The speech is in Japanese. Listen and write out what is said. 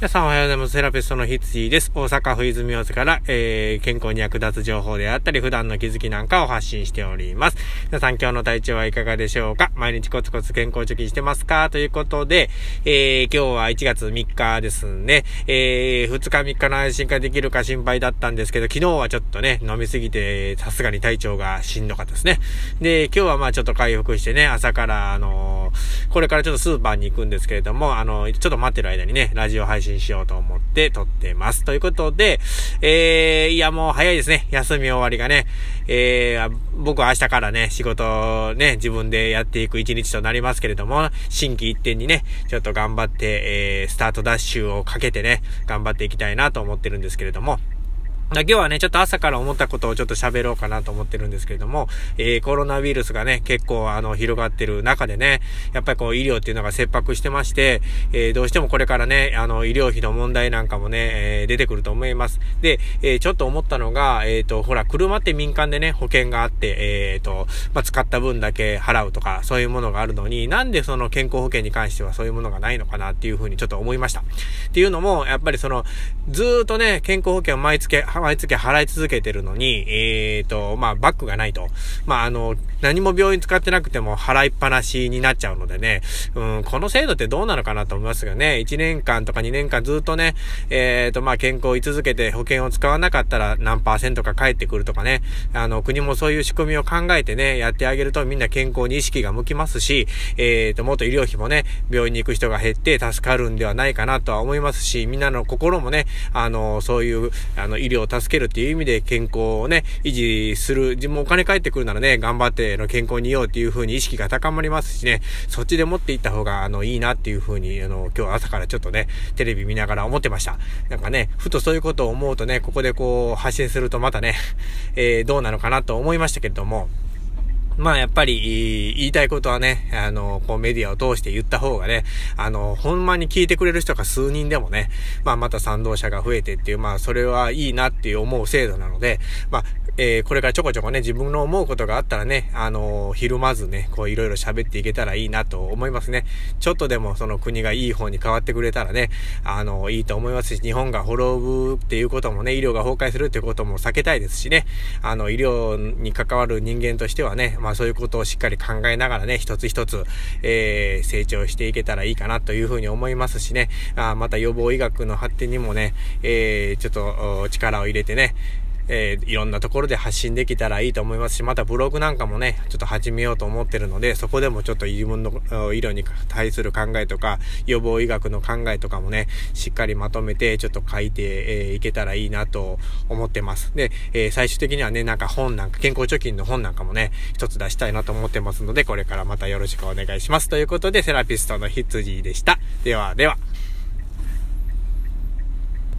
皆さんおはようございます。セラピストのヒッツィです。大阪府泉大津から、えー、健康に役立つ情報であったり、普段の気づきなんかを発信しております。皆さん今日の体調はいかがでしょうか？毎日コツコツ健康貯金してますか？ということで、えー、今日は1月3日ですね。えー、2日3日の配信ができるか心配だったんですけど、昨日はちょっとね、飲みすぎて、さすがに体調がしんどかったですね。で、今日はまあちょっと回復してね、朝から、あのー、これからちょっとスーパーに行くんですけれども、あの、ちょっと待ってる間にね、ラジオ配信しようと思って撮ってます。ということで、えー、いやもう早いですね。休み終わりがね。えー、僕は明日からね、仕事ね、自分でやっていく一日となりますけれども、新規一点にね、ちょっと頑張って、えー、スタートダッシュをかけてね、頑張っていきたいなと思ってるんですけれども、今日はね、ちょっと朝から思ったことをちょっと喋ろうかなと思ってるんですけれども、えー、コロナウイルスがね、結構あの、広がってる中でね、やっぱりこう、医療っていうのが切迫してまして、えー、どうしてもこれからね、あの、医療費の問題なんかもね、えー、出てくると思います。で、えちょっと思ったのが、えっ、と、ほら、車って民間でね、保険があって、えっ、と、まあ、使った分だけ払うとか、そういうものがあるのに、なんでその健康保険に関してはそういうものがないのかなっていうふうにちょっと思いました。っていうのも、やっぱりその、ずっとね、健康保険を毎月、毎月払い続けてるのに、えっ、ー、と、まあ、バックがないと。まあ、あの、何も病院使ってなくても払いっぱなしになっちゃうのでね、うん、この制度ってどうなのかなと思いますがね、1年間とか2年間ずっとね、えっ、ー、と、まあ、健康を居続けて保険を使わなかったら何パーセントか返ってくるとかね、あの、国もそういう仕組みを考えてね、やってあげるとみんな健康に意識が向きますし、えっ、ー、と、もっと医療費もね、病院に行く人が減って助かるんではないかなとは思いますし、みんなの心もね、あの、そういう、あの、医療を助けるっていう意味で健康をね、維持する、自分もお金返ってくるならね、頑張っての健康にいようっていう風に意識が高まりますしね、そっちで持っていった方が、あの、いいなっていう風に、あの、今日朝からちょっとね、テレビ見ながら思ってました。なんかね、ふとそういうことを思うとね、ここでこう、発信するとまたね、えー、どうなのかなと思いましたけれども、まあやっぱり言いたいことはね、あの、こうメディアを通して言った方がね、あの、ほんまに聞いてくれる人が数人でもね、まあまた賛同者が増えてっていう、まあそれはいいなっていう思う制度なので、まあえー、これからちょこちょこね、自分の思うことがあったらね、あの、ひるまずね、こういろいろ喋っていけたらいいなと思いますね。ちょっとでもその国がいい方に変わってくれたらね、あの、いいと思いますし、日本が滅ぶっていうこともね、医療が崩壊するっていうことも避けたいですしね、あの、医療に関わる人間としてはね、まあそういうことをしっかり考えながらね、一つ一つ、えー、成長していけたらいいかなというふうに思いますしね、あまた予防医学の発展にもね、えー、ちょっと力を入れてね、えー、いろんなところで発信できたらいいと思いますし、またブログなんかもね、ちょっと始めようと思ってるので、そこでもちょっと自分の医療に対する考えとか、予防医学の考えとかもね、しっかりまとめて、ちょっと書いて、えー、いけたらいいなと思ってます。で、えー、最終的にはね、なんか本なんか、健康貯金の本なんかもね、一つ出したいなと思ってますので、これからまたよろしくお願いします。ということで、セラピストのヒツジーでした。ではでは。